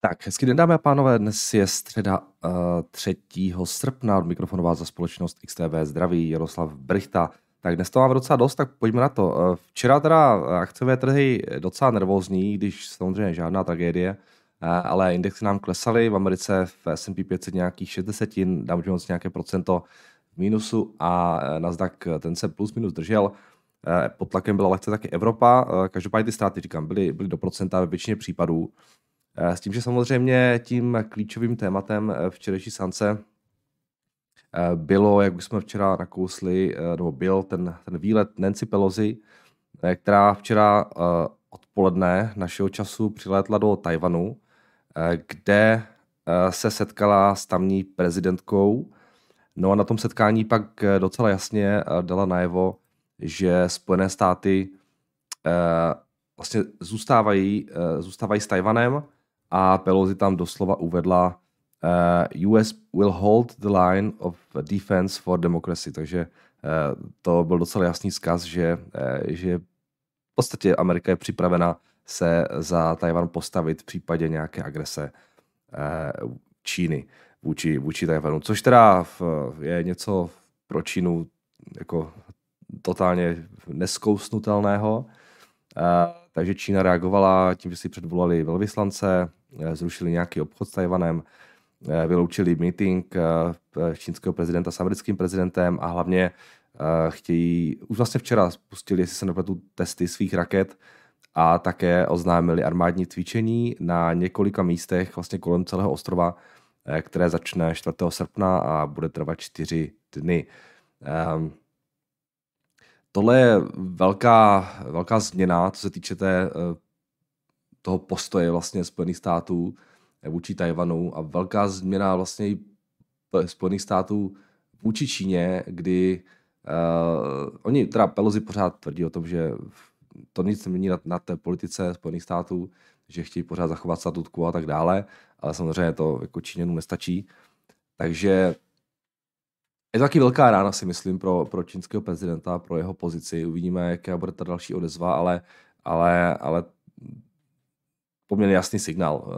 Tak, hezky den, dámy a pánové, dnes je středa uh, 3. srpna, od mikrofonu vás za společnost XTV zdraví Jaroslav Brichta. Tak dnes to máme docela dost, tak pojďme na to. Uh, včera teda akciové trhy docela nervózní, když samozřejmě žádná tragédie, uh, ale indexy nám klesaly, v Americe v S&P 500 nějakých 60, dám moc nějaké procento v mínusu a Nasdaq ten se plus minus držel. Pod tlakem byla lehce taky Evropa, každopádně ty ztráty, říkám, byly, byly do procenta ve většině případů. Eh, s tím, že samozřejmě tím klíčovým tématem eh, včerejší sance eh, bylo, jak už jsme včera nakousli, nebo byl ten, ten výlet Nancy Pelosi, která včera odpoledne našeho času přilétla do Tajvanu, kde se setkala s tamní prezidentkou. No a na tom setkání pak docela jasně dala najevo, že Spojené státy vlastně zůstávají, zůstávají s Tajvanem, a Pelosi tam doslova uvedla uh, eh, US will hold the line of defense for democracy, takže uh, to byl docela jasný zkaz, že, uh, že v podstatě Amerika je připravena se za Tajvan postavit v případě nějaké agrese uh, Číny vůči, vůči Tajvanu, což teda je něco pro Čínu jako totálně neskousnutelného. Uh, takže Čína reagovala tím, že si předvolali velvyslance, zrušili nějaký obchod s Tajvanem, eh, vyloučili meeting eh, čínského prezidenta s americkým prezidentem a hlavně chtějí, už vlastně včera spustili, jestli se nepletu, testy svých raket a také oznámili armádní cvičení na několika místech vlastně kolem celého ostrova, které začne 4. srpna a bude trvat čtyři dny. Ehm, tohle je velká, velká změna, co se týče té, eh, toho postoje vlastně Spojených států eh, vůči Tajvanu a velká změna vlastně Spojených států vůči Číně, kdy uh, oni, teda Pelosi pořád tvrdí o tom, že to nic nemění na, na té politice Spojených států, že chtějí pořád zachovat statutku a tak dále, ale samozřejmě to jako Číňanům nestačí. Takže je to taky velká rána, si myslím, pro, pro čínského prezidenta, pro jeho pozici. Uvidíme, jaká bude ta další odezva, ale, ale, ale poměrně jasný signál uh,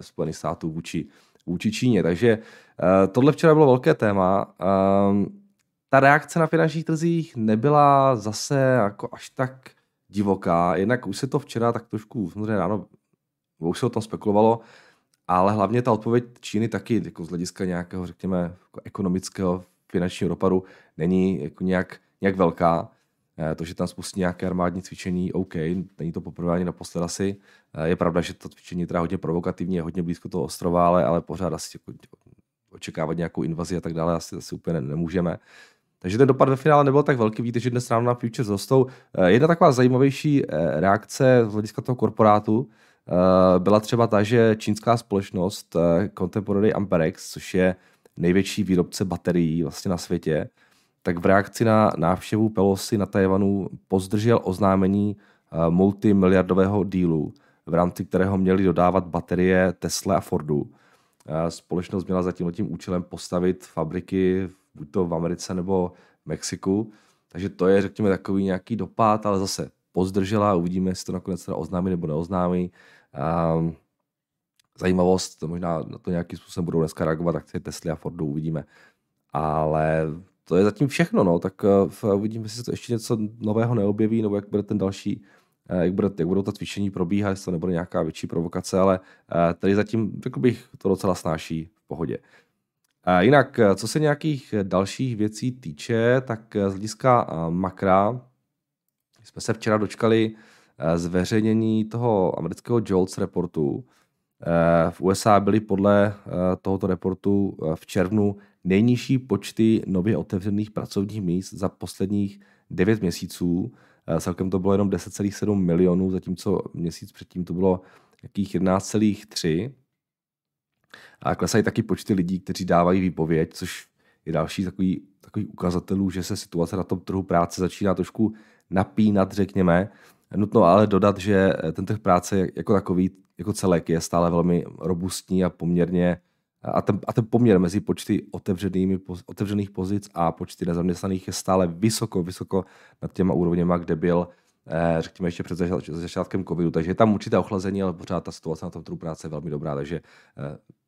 Spojených států vůči, vůči Číně. Takže uh, tohle včera bylo velké téma. Um, ta reakce na finančních trzích nebyla zase jako až tak divoká. Jednak už se to včera tak trošku, samozřejmě ráno, už se o tom spekulovalo, ale hlavně ta odpověď Číny taky jako z hlediska nějakého, řekněme, jako ekonomického finančního dopadu není jako nějak, nějak velká. Eh, to, že tam spustí nějaké armádní cvičení, OK, není to poprvé ani naposled asi. Eh, je pravda, že to cvičení je teda hodně provokativní, je hodně blízko toho ostrova, ale, ale pořád asi jako očekávat nějakou invazi a tak dále asi, asi úplně nemůžeme. Takže ten dopad ve finále nebyl tak velký. Víte, že dnes ráno na Futures rostou. Eh, jedna taková zajímavější reakce z hlediska toho korporátu byla třeba ta, že čínská společnost Contemporary Amperex, což je největší výrobce baterií vlastně na světě, tak v reakci na návštěvu Pelosi na Tajvanu pozdržel oznámení eh, multimiliardového dílu, v rámci kterého měli dodávat baterie Tesla a Fordu. Eh, společnost měla za tím účelem postavit fabriky buď to v Americe nebo v Mexiku. Takže to je, řekněme, takový nějaký dopad, ale zase pozdržela, uvidíme, jestli to nakonec teda oznámí nebo neoznámí. Um, zajímavost, možná na to nějakým způsobem budou dneska reagovat akcie Tesla a Fordu, uvidíme. Ale to je zatím všechno, no, tak uh, uvidíme, jestli se to ještě něco nového neobjeví, nebo jak bude ten další, uh, jak, bude, jak budou ta cvičení probíhat, jestli to nebude nějaká větší provokace, ale uh, tady zatím, řekl bych, to docela snáší v pohodě. Uh, jinak, co se nějakých dalších věcí týče, tak z hlediska makra jsme se včera dočkali zveřejnění toho amerického JOLTS reportu, v USA byly podle eh, tohoto reportu eh, v červnu nejnižší počty nově otevřených pracovních míst za posledních 9 měsíců. Eh, celkem to bylo jenom 10,7 milionů, zatímco měsíc předtím to bylo jakých 11,3. A klesají taky počty lidí, kteří dávají výpověď, což je další takový, takový ukazatelů, že se situace na tom trhu práce začíná trošku napínat, řekněme. Nutno ale dodat, že ten trh práce jako takový jako celek je stále velmi robustní a poměrně a ten, a ten poměr mezi počty otevřenými, otevřených pozic a počty nezaměstnaných je stále vysoko, vysoko nad těma úrovněma, kde byl řekněme ještě před začátkem covidu, takže je tam určité ochlazení, ale pořád ta situace na tom trhu práce je velmi dobrá, takže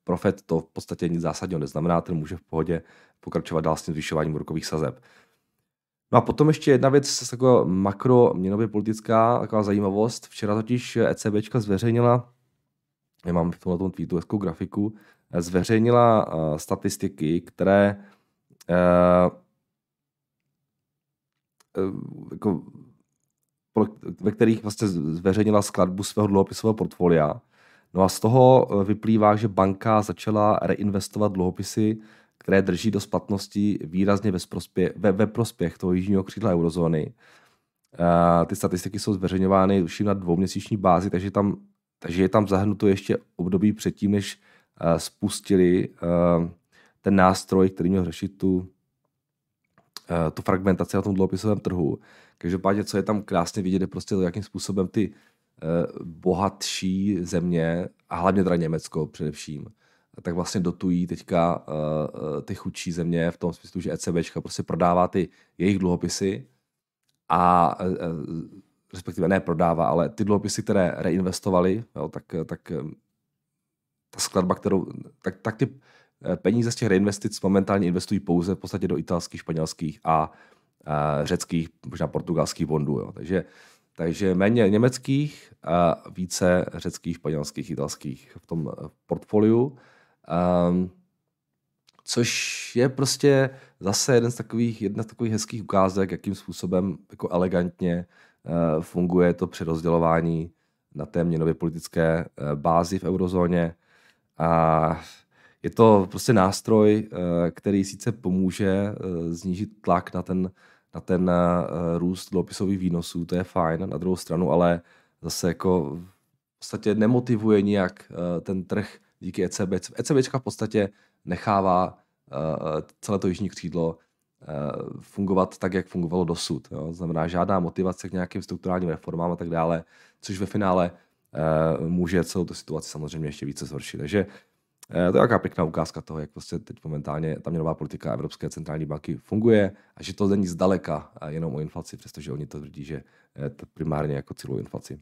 Profet to v podstatě nic zásadního neznamená, ten může v pohodě pokračovat dál s tím zvyšováním úrokových sazeb. No a potom ještě jedna věc, taková makro měnově politická, taková zajímavost. Včera totiž ECB zveřejnila, já mám v tomhle tweetu hezkou grafiku, zveřejnila uh, statistiky, které uh, jako, ve kterých vlastně zveřejnila skladbu svého dluhopisového portfolia. No a z toho vyplývá, že banka začala reinvestovat dluhopisy které drží do splatnosti výrazně ve, prospěch, ve, ve prospěch toho jižního křídla eurozóny. Ty statistiky jsou zveřejňovány už na dvouměsíční bázi, takže, tam, takže je tam zahrnuto ještě období předtím, než spustili uh, ten nástroj, který měl řešit tu, uh, tu fragmentaci na tom dluhopisovém trhu. Každopádně, co je tam krásně vidět, je prostě to, jakým způsobem ty bohatší země, a hlavně teda Německo především, tak vlastně dotují teďka ty chudší země v tom smyslu, že ECB prostě prodává ty jejich dluhopisy a respektive ne prodává, ale ty dluhopisy, které reinvestovali, jo, tak, tak ta skladba, kterou, tak, tak ty peníze z těch reinvestic momentálně investují pouze v podstatě do italských, španělských a řeckých, možná portugalských bondů. Jo. Takže, takže méně německých a více řeckých, španělských, italských v tom portfoliu. Um, což je prostě zase jeden z takových, jedna z takových hezkých ukázek, jakým způsobem jako elegantně uh, funguje to přerozdělování na té měnově politické uh, bázi v eurozóně. A je to prostě nástroj, uh, který sice pomůže uh, znížit tlak na ten, na ten uh, růst dluhopisových výnosů, to je fajn, na druhou stranu, ale zase jako v podstatě nemotivuje nijak ten trh díky ECB. ECB v podstatě nechává celé to jižní křídlo fungovat tak, jak fungovalo dosud. Jo? Znamená žádná motivace k nějakým strukturálním reformám a tak dále, což ve finále může celou tu situaci samozřejmě ještě více zhoršit. Takže to je taková pěkná ukázka toho, jak prostě teď momentálně ta měnová politika Evropské centrální banky funguje a že to není zdaleka jenom o inflaci, přestože oni to tvrdí, že to primárně jako cílují inflaci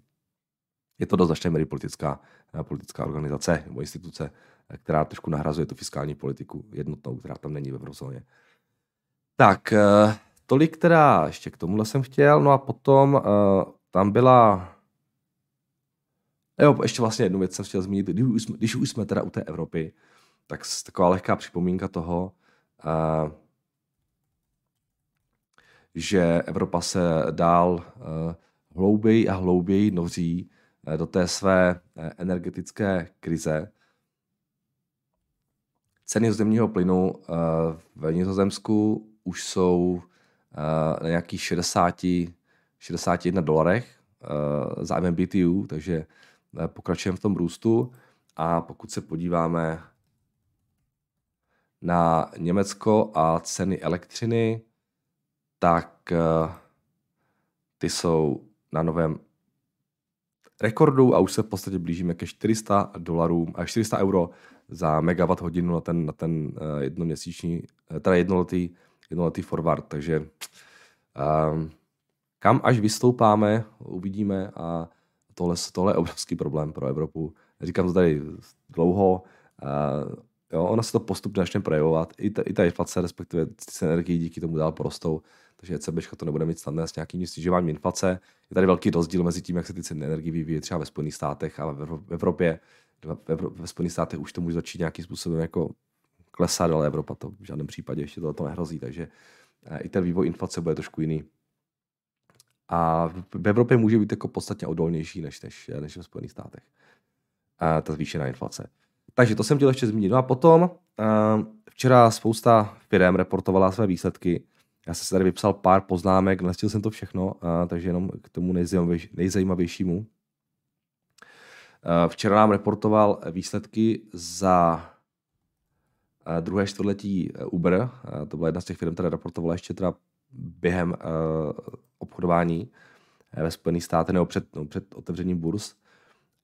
je to do značné míry politická, eh, politická organizace nebo instituce, eh, která trošku nahrazuje tu fiskální politiku jednotnou, která tam není ve eurozóně. Tak, eh, tolik teda ještě k tomuhle jsem chtěl. No a potom tam byla Jo, ještě vlastně jednu věc jsem chtěl zmínit. Když už jsme, když už jsme teda u té Evropy, tak taková lehká připomínka toho, že Evropa se dál hlouběji a hlouběji noří Eh, do té své eh, energetické krize. Ceny zemního plynu eh, v Nizozemsku už jsou na nějakých 60, 61 dolarech za MMBTU, takže pokračujeme v tom růstu. A pokud se podíváme na Německo a ceny elektřiny, tak ty jsou na novém rekordu a už se v podstatě blížíme ke 400 dolarů a 400 euro za megawatt hodinu na ten, na ten jednoměsíční, teda jednoletý, jednoletý forward, takže um, kam až vystoupáme, uvidíme a tohle, tohle je obrovský problém pro Evropu. Říkám to tady dlouho, uh, jo, ono se to postupně začne projevovat, i ta, i ta inflace, respektive ceny energii díky tomu dál porostou, takže ECB to nebude mít snadné s nějakým snižováním inflace. Je tady velký rozdíl mezi tím, jak se ty ceny energie vyvíjí třeba ve Spojených státech a v Evropě. Ve Spojených státech už to může začít nějakým způsobem jako klesat, ale Evropa to v žádném případě ještě to nehrozí, takže eh, i ten vývoj inflace bude trošku jiný. A v Evropě může být jako podstatně odolnější než, než, než ve Spojených státech. A ta zvýšená inflace. Takže to jsem chtěl ještě zmínit. No a potom eh, včera spousta firm reportovala své výsledky já jsem si tady vypsal pár poznámek, nestihl jsem to všechno, a, takže jenom k tomu nejzajímavější, nejzajímavějšímu. Včera nám reportoval výsledky za druhé čtvrtletí Uber. To byla jedna z těch firm, která reportovala ještě teda během obchodování ve Spojených státech nebo před, no, před otevřením burz.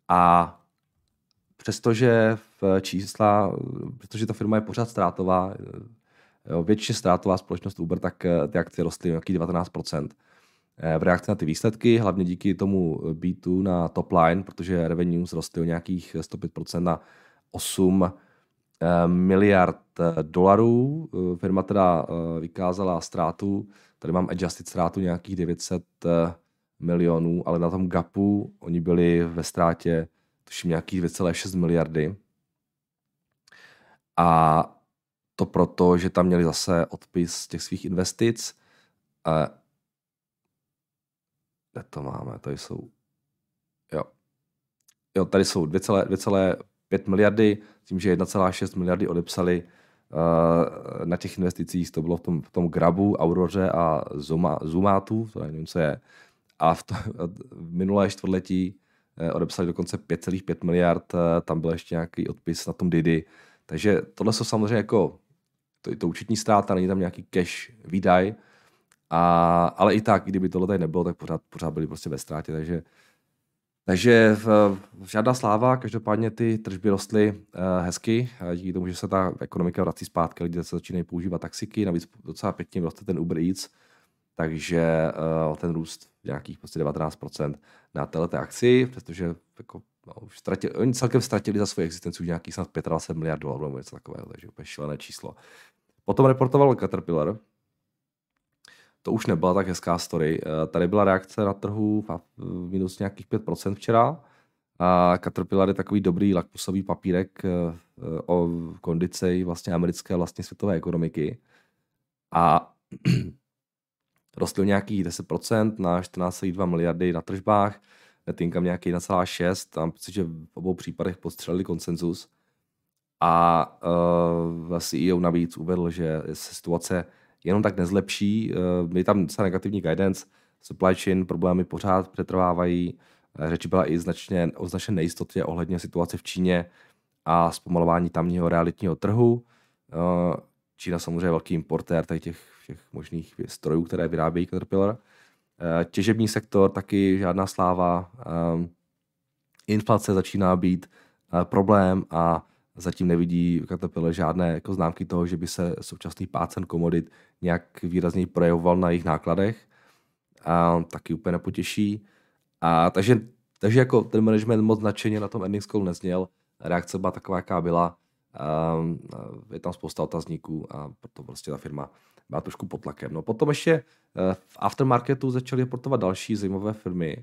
A přestože v čísla, protože ta firma je pořád ztrátová, jo, většině ztrátová společnost Uber, tak eh, ty akcie rostly nějaký 19%. v reakci na ty výsledky, hlavně díky tomu beatu na top line, protože revenue zrostly o nějakých 105% na 8 miliard dolarů. Firma teda vykázala ztrátu, tady mám adjusted ztrátu nějakých 900 milionů, ale na tom gapu oni byli ve ztrátě tuším nějakých 2,6 miliardy. A to proto, že tam měli zase odpis těch svých investic. Kde to máme? Tady jsou... Jo. Jo, tady jsou 2,5 miliardy, tím, že 1,6 miliardy odepsali uh, na těch investicích, to bylo v tom, v tom Grabu, Auroře a Zuma, Zumatu, to nevím, co je. A v, to, v minulé čtvrtletí uh, odepsali dokonce 5,5 miliard, uh, tam byl ještě nějaký odpis na tom Didi. Takže tohle jsou samozřejmě jako to je to účetní ztráta, není tam nějaký cash výdaj, a, ale i tak, kdyby tohle tady nebylo, tak pořád, pořád byli prostě ve ztrátě, takže takže žádná sláva, každopádně ty tržby rostly uh, hezky, díky tomu, že se ta ekonomika vrací zpátky, lidé se začínají používat taxiky, navíc docela pěkně roste ten Uber Eats, takže uh, ten růst nějakých prostě 19% na této akci, přestože jako, no, už ztratili, oni celkem ztratili za svoji existenci už nějakých snad 25 miliard dolarů nebo něco takového, takže úplně šílené číslo. Potom reportoval Caterpillar, to už nebyla tak hezká story. Eh, tady byla reakce na trhu v minus nějakých 5% včera. A Caterpillar je takový dobrý lakmusový papírek eh, o kondici vlastně americké vlastně světové ekonomiky. A rostl nějakých 10% na 14,2 miliardy na tržbách, net nějaký 1,6, tam pocit, že v obou případech postřelili konsenzus. A uh, CEO navíc uvedl, že situace jenom tak nezlepší. Uh, je tam docela negativní guidance, supply chain problémy pořád přetrvávají, řeč byla i značně o značné nejistotě ohledně situace v Číně a zpomalování tamního realitního trhu. Uh, Čína samozřejmě je velký importér tady těch všech možných strojů, které vyrábějí Caterpillar. Eh, těžební sektor taky žádná sláva. Inflace začíná být eh, problém a zatím nevidí Caterpillar žádné jako známky toho, že by se současný pácen komodit nějak výrazně projevoval na jejich nákladech. A taky úplně nepotěší. A takže, takže jako ten management moc značeně na tom earnings call nezněl. Reakce byla taková, jaká byla. Um, je tam spousta otazníků a proto prostě ta firma byla trošku pod tlakem. No potom ještě uh, v aftermarketu začaly reportovat další zajímavé firmy.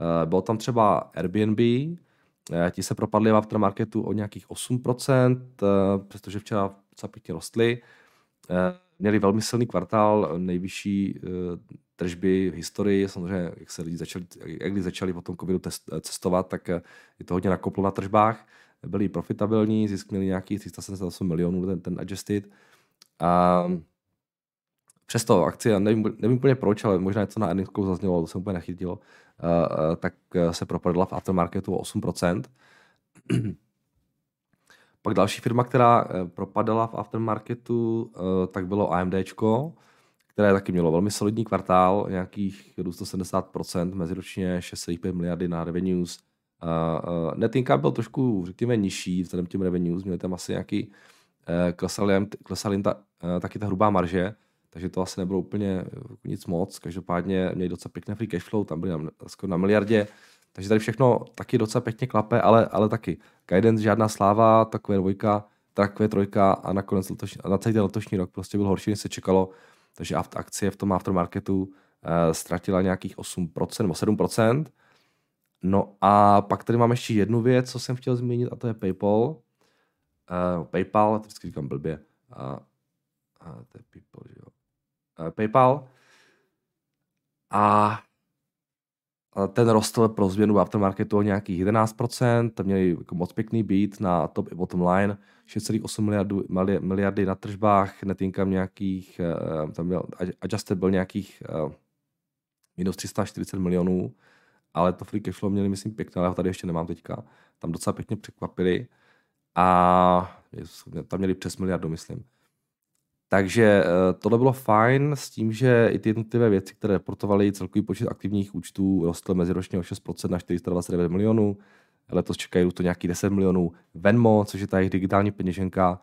Uh, bylo tam třeba Airbnb, ti se propadli v aftermarketu o nějakých 8%, přestože včera docela pěkně rostly. Měli velmi silný kvartál, nejvyšší tržby v historii, samozřejmě, jak se lidi začali, jak lidi začali po tom covidu cestovat, tak je to hodně nakoplo na tržbách byli profitabilní, zisk měli nějakých 378 milionů, ten, ten adjusted. A přesto akcie, nevím, nevím úplně proč, ale možná něco na earningsku zaznělo, to se úplně nechytilo, uh, tak se propadla v aftermarketu o 8%. Pak další firma, která propadala v aftermarketu, tak bylo AMDčko, které taky mělo velmi solidní kvartál, nějakých růst 170%, meziročně 6,5 miliardy na revenues, Uh, net income byl trošku, řekněme, nižší vzhledem těm revenues, měli tam asi nějaký, uh, klesal jim, klesal jim ta, uh, taky ta hrubá marže, takže to asi nebylo úplně nic moc, každopádně měli docela pěkné free cash flow, tam byli skoro na miliardě, takže tady všechno taky docela pěkně klape, ale, ale taky guidance, žádná sláva, takové dvojka, takové trojka a nakonec letošní, na celý ten letošní rok prostě byl horší, než se čekalo, takže akcie v tom aftermarketu uh, ztratila nějakých 8% nebo 7%, No a pak tady mám ještě jednu věc, co jsem chtěl zmínit, a to je PayPal. Uh, PayPal, to vždycky říkám blbě. Uh, uh, to je PayPal, jo. Uh, PayPal. A ten rostl pro změnu aftermarketu o nějakých 11%, tam měli jako moc pěkný beat na top i bottom line, 6,8 miliardy, miliardy na tržbách, net income nějakých, tam byl, adjusted byl nějakých minus 340 milionů, ale to free cashflow měli, myslím, pěkné, ale ho tady ještě nemám teďka. Tam docela pěkně překvapili a tam měli přes miliardu, myslím. Takže eh, tohle bylo fajn s tím, že i ty jednotlivé věci, které reportovaly, celkový počet aktivních účtů rostl meziročně o 6% na 429 milionů. Letos čekají to nějaký 10 milionů. Venmo, což je ta jejich digitální peněženka,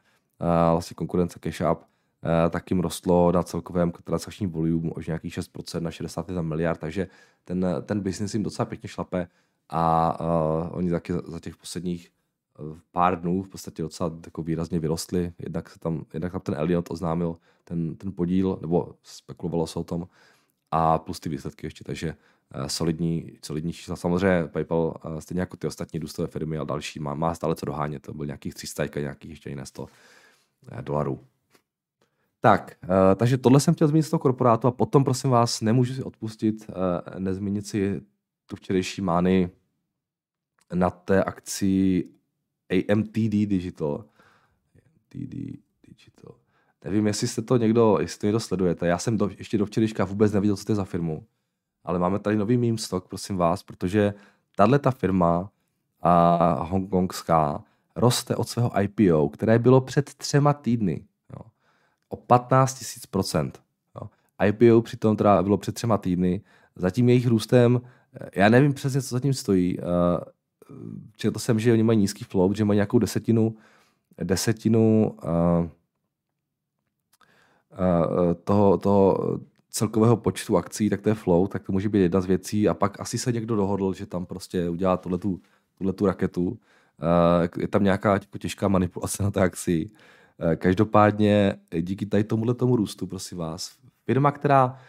vlastně konkurence CashUp, tak jim rostlo na celkovém transakčním volumu už nějakých 6% na 61 miliard, takže ten, ten business jim docela pěkně šlape a uh, oni taky za těch posledních pár dnů v podstatě docela jako výrazně vyrostly. Jednak, se tam, jednak tam ten Elliot oznámil ten, ten podíl, nebo spekulovalo se o tom, a plus ty výsledky ještě, takže uh, solidní, solidní čísla. Samozřejmě PayPal, uh, stejně jako ty ostatní důstové firmy a další, má, má stále co dohánět. To byl nějakých 300, nějakých ještě jiné 100 uh, dolarů. Tak, takže tohle jsem chtěl zmínit z toho korporátu a potom, prosím vás, nemůžu si odpustit, nezmínit si tu včerejší mány na té akci AMTD Digital. AMTD Digital. Nevím, jestli jste to někdo, jestli to někdo sledujete. Já jsem do, ještě do včerejška vůbec neviděl, co to je za firmu. Ale máme tady nový meme stock, prosím vás, protože tahle ta firma a hongkongská roste od svého IPO, které bylo před třema týdny. Jo, o 15 000 procent. IPO přitom teda bylo před třema týdny. Zatím jejich růstem, já nevím přesně, co zatím stojí, četl jsem, že oni mají nízký flow, že mají nějakou desetinu, desetinu uh, uh, toho, toho celkového počtu akcí, tak to je flow, tak to může být jedna z věcí a pak asi se někdo dohodl, že tam prostě udělá tuhletu, tuhletu raketu. Uh, je tam nějaká jako těžká manipulace na té akci. Uh, každopádně díky tady tomuhle tomu růstu, prosím vás, firma, která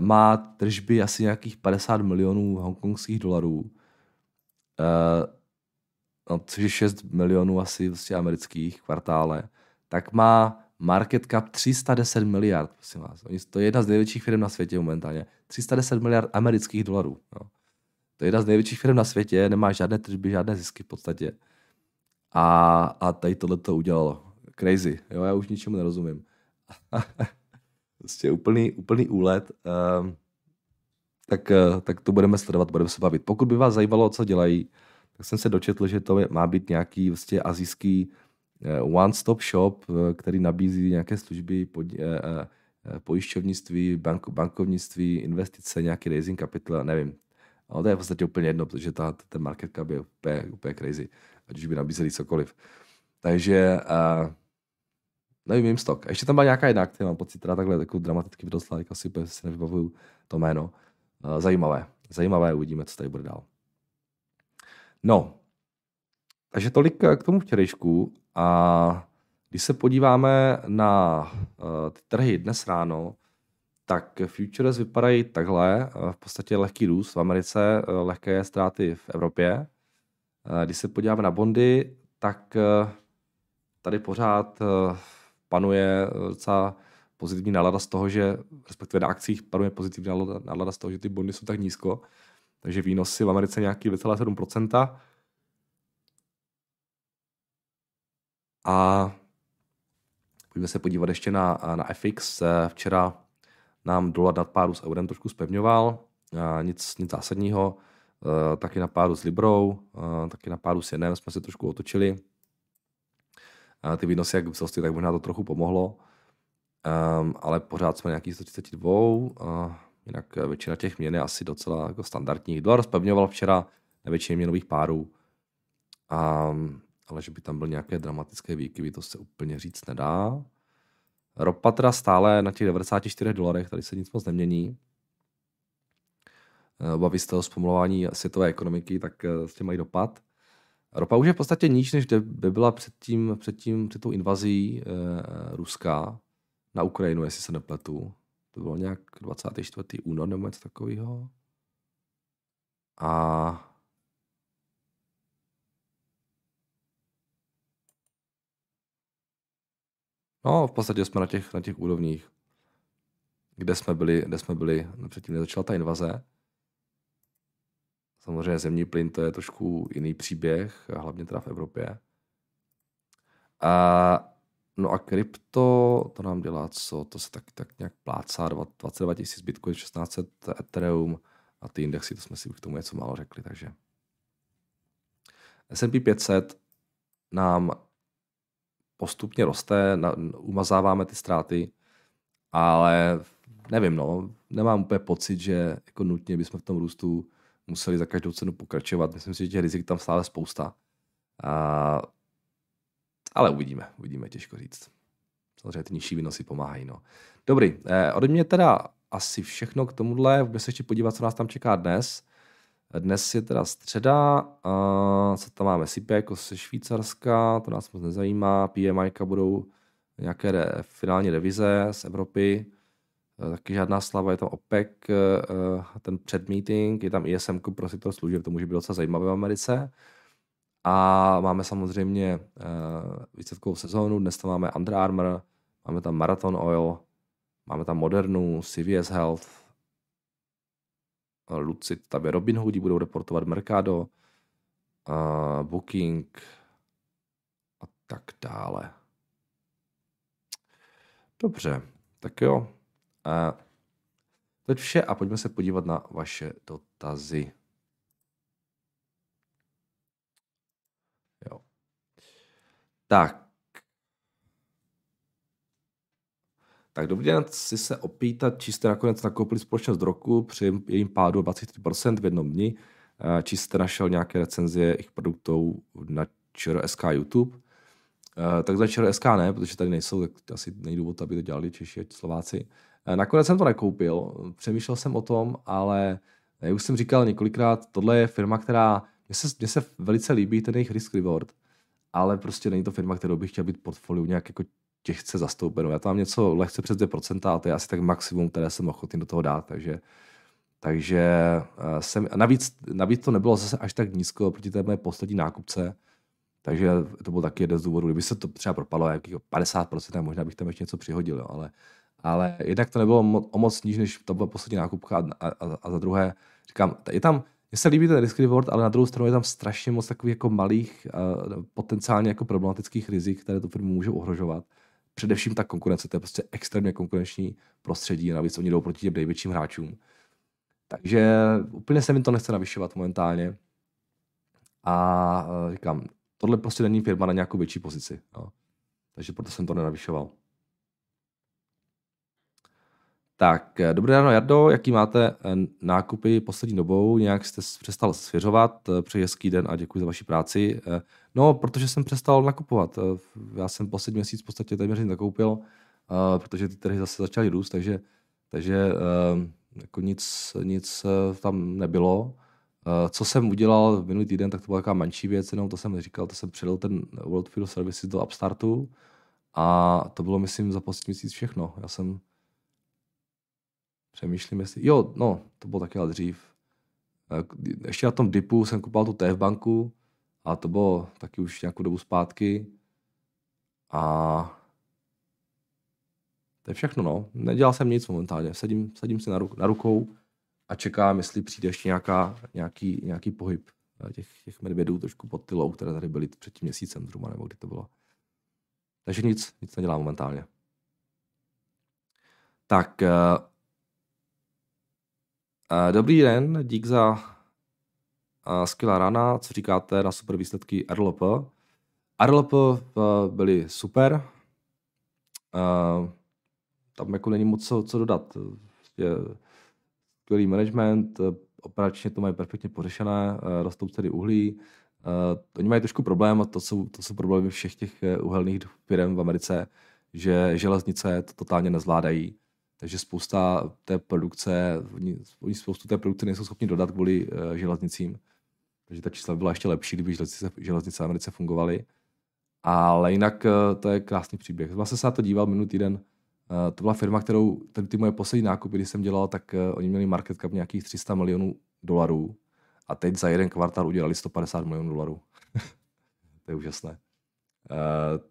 má tržby asi nějakých 50 milionů hongkongských dolarů, no, což je 6 milionů asi vlastně amerických kvartále, tak má market cap 310 miliard, prosím vás. To je jedna z největších firm na světě momentálně. 310 miliard amerických dolarů. No. To je jedna z největších firm na světě, nemá žádné tržby, žádné zisky v podstatě. A, a tady tohle to udělalo. Crazy. Jo, já už ničemu nerozumím. prostě úplný, úplný úlet. Um, tak, eh, tak to budeme sledovat, budeme se bavit. Pokud by vás zajímalo, co dělají, tak jsem se dočetl, že to má být nějaký vlastně azijský eh, one-stop shop, eh, který nabízí nějaké služby, pod, pojišťovnictví, bank, bankovnictví, investice, nějaký raising capital, nevím. Ale to je v podstatě úplně jedno, protože ta, ten market cap je úplně, úplně crazy, ať už by nabízeli cokoliv. Takže uh, nevím, jim stok. A ještě tam byla nějaká jiná která mám pocit, teda takhle jako dramaticky vyrostla, tak asi si nevybavuju to jméno. Eh, zajímavé. Zajímavé, uvidíme, co tady bude dál. No, takže tolik k tomu včerejšku a když se podíváme na uh, ty trhy dnes ráno, tak futures vypadají takhle, v podstatě lehký růst v Americe, lehké ztráty v Evropě. Když se podíváme na bondy, tak tady pořád panuje docela pozitivní nálada z toho, že respektive na akcích panuje pozitivní nálada, z toho, že ty bondy jsou tak nízko, takže výnosy v Americe nějaký 2,7%. A pojďme se podívat ještě na, na FX. Včera nám dolar nad páru s eurem trošku spevňoval, nic, nic zásadního. Taky na páru s Librou, taky na páru s jenem jsme se trošku otočili. Ty výnosy, jak vzrostly, tak možná to trochu pomohlo. Um, ale pořád jsme nějaký 132, uh, jinak většina těch měn je asi docela jako standardní. Dolar spevňoval včera na většině měnových párů, um, ale že by tam byl nějaké dramatické výkyvy, to se úplně říct nedá. Ropa teda stále na těch 94 dolarech, tady se nic moc nemění. Obavy z toho zpomalování světové ekonomiky, tak s tím mají dopad. Ropa už je v podstatě níž, než by byla předtím, předtím před tou invazí e, Ruska na Ukrajinu, jestli se nepletu. To bylo nějak 24. únor nebo něco takového. A No, v podstatě jsme na těch, na těch úrovních, kde jsme byli, kde jsme byli předtím, než začala ta invaze. Samozřejmě zemní plyn to je trošku jiný příběh, hlavně teda v Evropě. A No a krypto, to nám dělá co? To se tak, tak nějak plácá, 22 tisíc Bitcoin, 1600 Ethereum a ty indexy, to jsme si k tomu něco málo řekli, takže S&P 500 nám postupně roste, na, umazáváme ty ztráty, ale nevím, no, nemám úplně pocit, že jako nutně bychom v tom růstu museli za každou cenu pokračovat. Myslím si, že těch rizik tam stále spousta. A ale uvidíme, uvidíme, těžko říct. samozřejmě ty nižší výnosy pomáhají. No. Dobrý, eh, ode mě teda asi všechno k tomuhle. Budeme se ještě podívat, co nás tam čeká dnes. Dnes je teda středa, uh, co tam máme, SIPEC jako ze Švýcarska, to nás moc nezajímá, PMI budou nějaké re, finální revize z Evropy, uh, taky žádná slava, je tam OPEC, uh, ten předmeeting, je tam ISM pro sektor služeb, to může být docela zajímavé v Americe. A máme samozřejmě uh, výsledkovou sezónu, dnes tam máme Under Armour, máme tam Marathon Oil, máme tam Modernu, CVS Health, Lucid, tam je Robin Hoodí, budou reportovat Mercado, uh, Booking a tak dále. Dobře, tak jo. Uh, teď vše a pojďme se podívat na vaše dotazy. Jo. Tak. Tak dobrý den, chci se opýtat, či jste nakonec nakoupili společnost roku při jejím pádu 23% v jednom dni, eh, či jste našel nějaké recenzie jejich produktů na ČRSK YouTube. Eh, tak za ČRSK ne, protože tady nejsou, tak asi není důvod, aby to dělali Češi a Slováci. Eh, nakonec jsem to nekoupil, přemýšlel jsem o tom, ale jak už jsem říkal několikrát, tohle je firma, která mně se, mně se velice líbí ten jejich risk reward, ale prostě není to firma, kterou bych chtěl být portfoliu nějak jako těžce zastoupenou. Já tam mám něco lehce přes 2% a to je asi tak maximum, které jsem ochotný do toho dát, takže takže eh, jsem, navíc, navíc to nebylo zase až tak nízko proti té mé poslední nákupce, takže to byl taky jeden z důvodů. Kdyby se to třeba propadlo jakých 50%, tak možná bych tam ještě něco přihodil, jo, ale, ale jednak to nebylo mo- o moc níž, než to byla poslední nákupka a, a, a za druhé, říkám, je tam, mně se líbí ten risk reward, ale na druhou stranu je tam strašně moc takových jako malých, uh, potenciálně jako problematických rizik, které tu firmu můžou ohrožovat. Především ta konkurence, to je prostě extrémně konkurenční prostředí, navíc oni jdou proti těm největším hráčům. Takže úplně se mi to nechce navyšovat momentálně. A uh, říkám, tohle prostě není firma na nějakou větší pozici. Jo. Takže proto jsem to nenavyšoval. Tak, eh, dobré ráno, Jardo, jaký máte eh, nákupy poslední dobou? Nějak jste přestal svěřovat? Eh, přeji hezký den a děkuji za vaši práci. No, protože jsem přestal nakupovat. Já jsem poslední měsíc v podstatě téměř nakoupil, protože ty trhy zase začaly růst, takže, takže jako nic, nic tam nebylo. Co jsem udělal v minulý týden, tak to byla taková menší věc, jenom to jsem neříkal, to jsem předal ten World Field Services do Upstartu a to bylo, myslím, za poslední měsíc všechno. Já jsem Přemýšlím, jestli... Jo, no, to bylo taky ale dřív. Eh, ještě na tom dipu jsem kupoval tu TF banku a to bylo taky už nějakou dobu zpátky. A to je všechno, no. Nedělal jsem nic momentálně. Sedím, sedím si na, ruk, na rukou a čekám, jestli přijde ještě nějaká, nějaký, nějaký pohyb eh, těch, těch medvědů trošku pod tylou, které tady byly před tím měsícem zhruba, nebo kdy to bylo. Takže nic, nic nedělám momentálně. Tak, eh, dobrý den, dík za uh, skvělá rána. Co říkáte na super výsledky RLP? RLP uh, byly super. Tam jako není moc co, co dodat. Je skvělý management, operačně to mají perfektně pořešené, rostou ceny uhlí. Uh, oni mají trošku problém, a to jsou, to jsou problémy všech těch uhelných firm v Americe, že železnice to totálně nezvládají takže spousta té produkce, oni, oni spoustu té produkce nejsou schopni dodat kvůli uh, železnicím. Takže ta čísla byla ještě lepší, kdyby železnice, železnice v Americe fungovaly. Ale jinak uh, to je krásný příběh. Vlastně se na to díval minulý týden. Uh, to byla firma, kterou, tady ty moje poslední nákupy, když jsem dělal, tak uh, oni měli market cap nějakých 300 milionů dolarů a teď za jeden kvartál udělali 150 milionů dolarů. to je úžasné. Uh,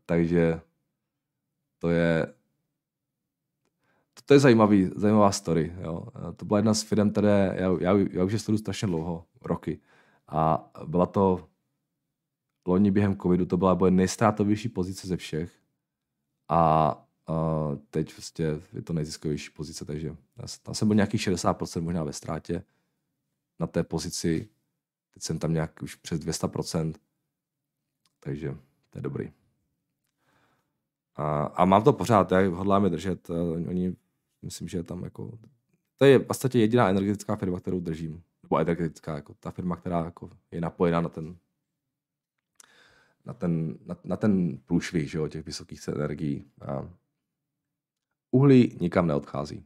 takže to je to je zajímavý, zajímavá story. Jo. To byla jedna z firm, které já, já, já už je sleduju strašně dlouho, roky. A byla to loni během covidu, to byla nejstrátovější pozice ze všech. A uh, teď vlastně je to nejziskovější pozice, takže tam jsem byl nějakých 60% možná ve ztrátě na té pozici. Teď jsem tam nějak už přes 200%, takže to je dobrý. A, a mám to pořád, já hodláme držet. Oni Myslím, že je tam jako... To je v podstatě jediná energetická firma, kterou držím. Nebo energetická, jako ta firma, která jako je napojená na ten na ten, na, na ten průšvih že jo, těch vysokých cen energií. A, uhlí nikam neodchází.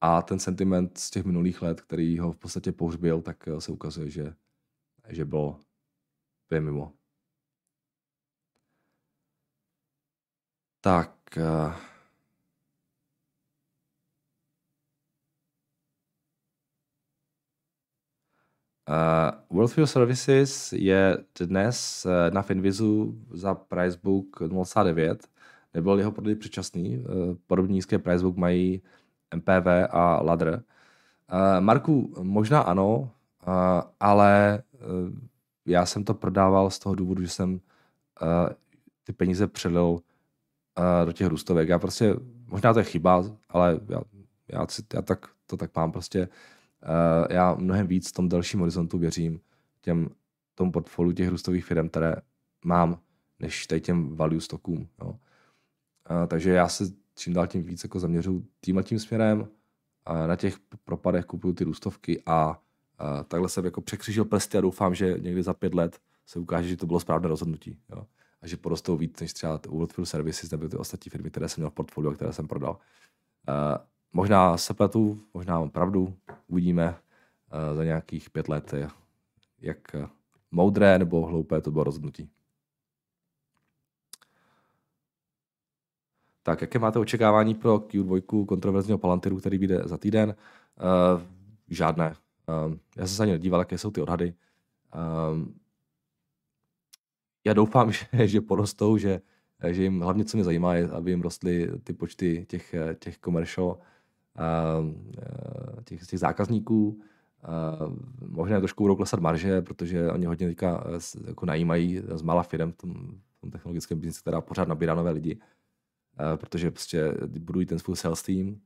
A ten sentiment z těch minulých let, který ho v podstatě pohřbil, tak se ukazuje, že, že byl, byl mimo. Tak. Uh, World Fuel Services je dnes uh, na Finvizu za Pricebook 0,9. Nebyl jeho prodej předčasný. Uh, podobně nízké Pricebook mají MPV a Ladr. Uh, Marku, možná ano, uh, ale uh, já jsem to prodával z toho důvodu, že jsem uh, ty peníze přelil uh, do těch růstovek. Já prostě, možná to je chyba, ale já, já, já tak, to tak mám prostě. Uh, já mnohem víc v tom dalším horizontu věřím těm, tomu portfoliu těch růstových firm, které mám, než tady těm value stockům. Jo. Uh, takže já se čím dál tím víc jako zaměřuju tímhle tím směrem. Na těch propadech kupuju ty růstovky a uh, takhle jsem jako překřižil prsty a doufám, že někdy za pět let se ukáže, že to bylo správné rozhodnutí. Jo a že porostou víc než třeba Worldfield Services nebo ty ostatní firmy, které jsem měl v portfoliu a které jsem prodal. Uh, možná se pletu, možná mám pravdu, uvidíme uh, za nějakých pět let, jak moudré nebo hloupé to bylo rozhodnutí. Tak, jaké máte očekávání pro Q2 kontroverzního Palantiru, který vyjde za týden? Uh, žádné. Uh, já jsem se ani nedíval, jaké jsou ty odhady. Uh, já doufám, že, že porostou, že, že jim hlavně co mě zajímá je, aby jim rostly ty počty těch, těch commercial, těch, těch zákazníků. Možná trošku budou klesat marže, protože oni hodně teďka jako najímají z mála firm v tom, v tom technologickém biznisu, která pořád nabírá nové lidi, protože prostě budují ten svůj sales team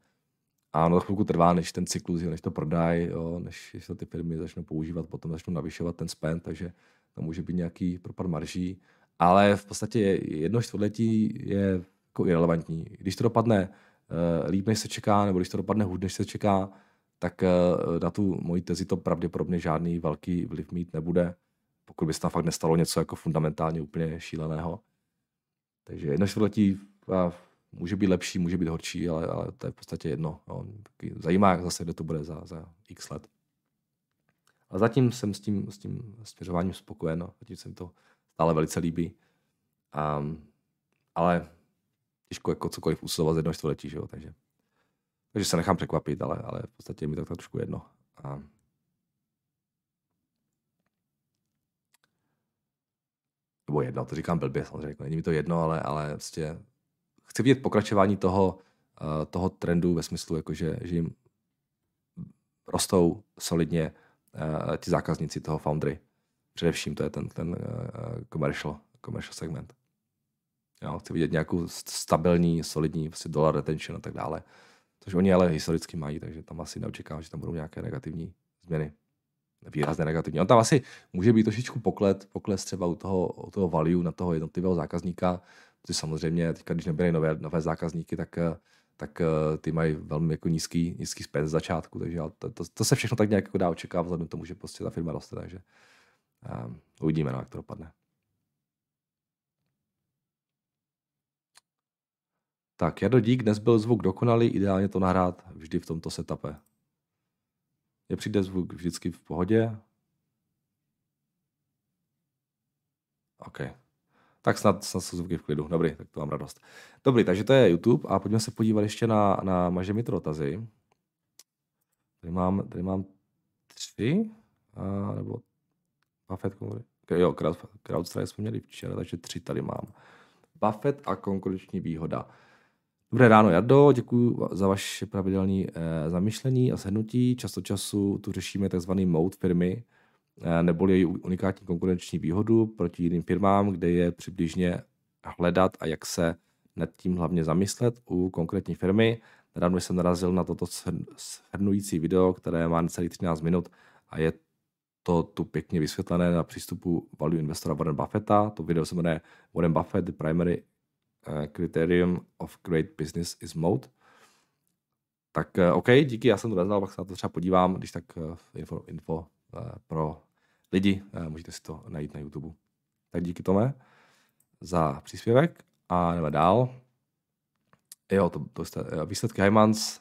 a ono to chvilku trvá, než ten cyklus, než to prodají, než, to ty firmy začnou používat, potom začnou navyšovat ten spend, takže tam může být nějaký propad marží, ale v podstatě jedno čtvrtletí je jako irrelevantní. Když to dopadne uh, líp, než se čeká, nebo když to dopadne hůř, než se čeká, tak uh, na tu moji tezi to pravděpodobně žádný velký vliv mít nebude, pokud by se tam fakt nestalo něco jako fundamentálně úplně šíleného. Takže jedno čtvrtletí uh, může být lepší, může být horší, ale, ale to je v podstatě jedno. No. Zajímá, jak zase, kde to bude za, za x let. A zatím jsem s tím, s tím směřováním spokojen, no. zatím se mi to stále velice líbí. Um, ale těžko jako cokoliv usilovat z jednoho čtvrtletí, že jo, takže, takže se nechám překvapit, ale, ale v podstatě mi to tak trošku jedno. A, nebo jedno, to říkám blbě samozřejmě, jako není mi to jedno, ale, ale prostě chci vidět pokračování toho, uh, toho trendu ve smyslu, jako že, že jim rostou solidně ti zákazníci toho Foundry. Především to je ten, ten uh, commercial, commercial segment. Jo, chci vidět nějakou stabilní, solidní prostě dollar retention a tak dále. Což oni ale historicky mají, takže tam asi neočekávám, že tam budou nějaké negativní změny. Výrazné negativní. On tam asi může být trošičku poklet, pokles třeba u toho, u toho value na toho jednotlivého zákazníka, protože samozřejmě teď, když nebírají nové, nové zákazníky, tak tak uh, ty mají velmi jako nízký, nízký spend z začátku, takže to, to, to, se všechno tak nějak jako dá očekávat vzhledem tomu, že prostě ta firma roste, takže um, uvidíme, no, jak to dopadne. Tak, Jado dík, dnes byl zvuk dokonalý, ideálně to nahrát vždy v tomto setupě. Je přijde zvuk vždycky v pohodě? OK. Tak snad, snad jsou zvuky v klidu. Dobrý, tak to mám radost. Dobrý, takže to je YouTube a pojďme se podívat ještě na, na maže to dotazy. Tady mám, tady mám tři, a, nebo Buffett, jo, CrowdStrike jsme měli včera, takže tři tady mám. Buffett a konkurenční výhoda. Dobré ráno, Jardo, děkuji za vaše pravidelné e, zamyšlení a shrnutí. Často času tu řešíme tzv. mode firmy, neboli její unikátní konkurenční výhodu proti jiným firmám, kde je přibližně hledat a jak se nad tím hlavně zamyslet u konkrétní firmy. Nedávno jsem narazil na toto shrnující video, které má necelý 13 minut a je to tu pěkně vysvětlené na přístupu value investora Warren Buffetta. To video se jmenuje Warren Buffett, the primary eh, criterium of great business is mode. Tak eh, OK, díky, já jsem to neznal, pak se na to třeba podívám, když tak info, info pro lidi. Můžete si to najít na YouTube. Tak díky Tome za příspěvek a jdeme dál. Jo, to, to jste, výsledky Hymans.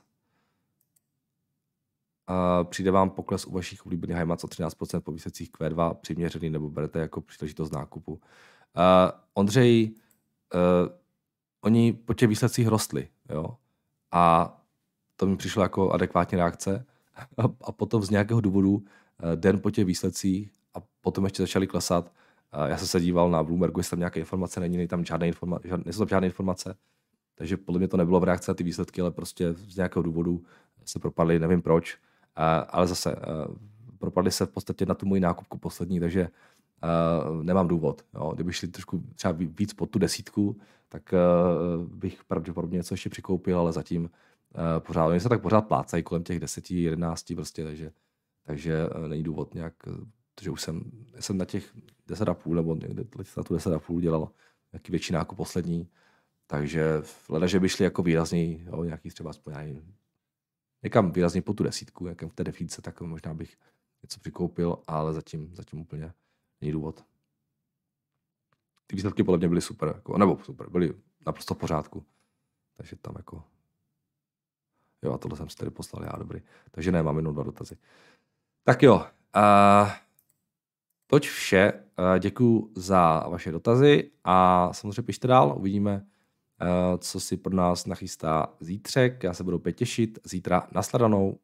Uh, přijde vám pokles u vašich oblíbených Hymans o 13% po výsledcích Q2 přiměřený nebo berete jako příležitost nákupu. Uh, Ondřej, uh, oni po těch výsledcích rostli, jo. A to mi přišlo jako adekvátní reakce. A, a potom z nějakého důvodu den po těch výsledcích a potom ještě začali klesat. Uh, já jsem se díval na Bloombergu, jestli tam nějaké informace není, není tam žádné informace, tam žádné informace. Takže podle mě to nebylo v reakci na ty výsledky, ale prostě z nějakého důvodu se propadly, nevím proč. Ale zase, uh, propadly se v podstatě na tu moji nákupku poslední, takže nemám důvod. Jo. Kdyby šli trošku třeba víc pod tu desítku, tak bych pravděpodobně něco ještě přikoupil, ale zatím pořád, oni se tak pořád plácají kolem těch 10, 11 prostě, takže, takže uh, není důvod nějak, protože už jsem, jsem na těch 10,5 nebo někde na tu 10,5 dělal nějaký větší nákup poslední, takže leda, že by šli jako výrazný, jo, nějaký třeba aspoň někam výrazně po tu desítku, jakém v té defíce, tak možná bych něco přikoupil, ale zatím, zatím úplně není důvod. Ty výsledky podle mě byly super, jako, nebo super, byly naprosto v pořádku. Takže tam jako... Jo, a tohle jsem si tady poslal já, dobrý. Takže ne, mám jenom dva dotazy. Tak jo, uh, toť vše. Uh, děkuji za vaše dotazy a samozřejmě pište dál, uvidíme, uh, co si pro nás nachystá zítřek. Já se budu opět těšit. Zítra nasledanou.